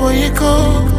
boy, you go.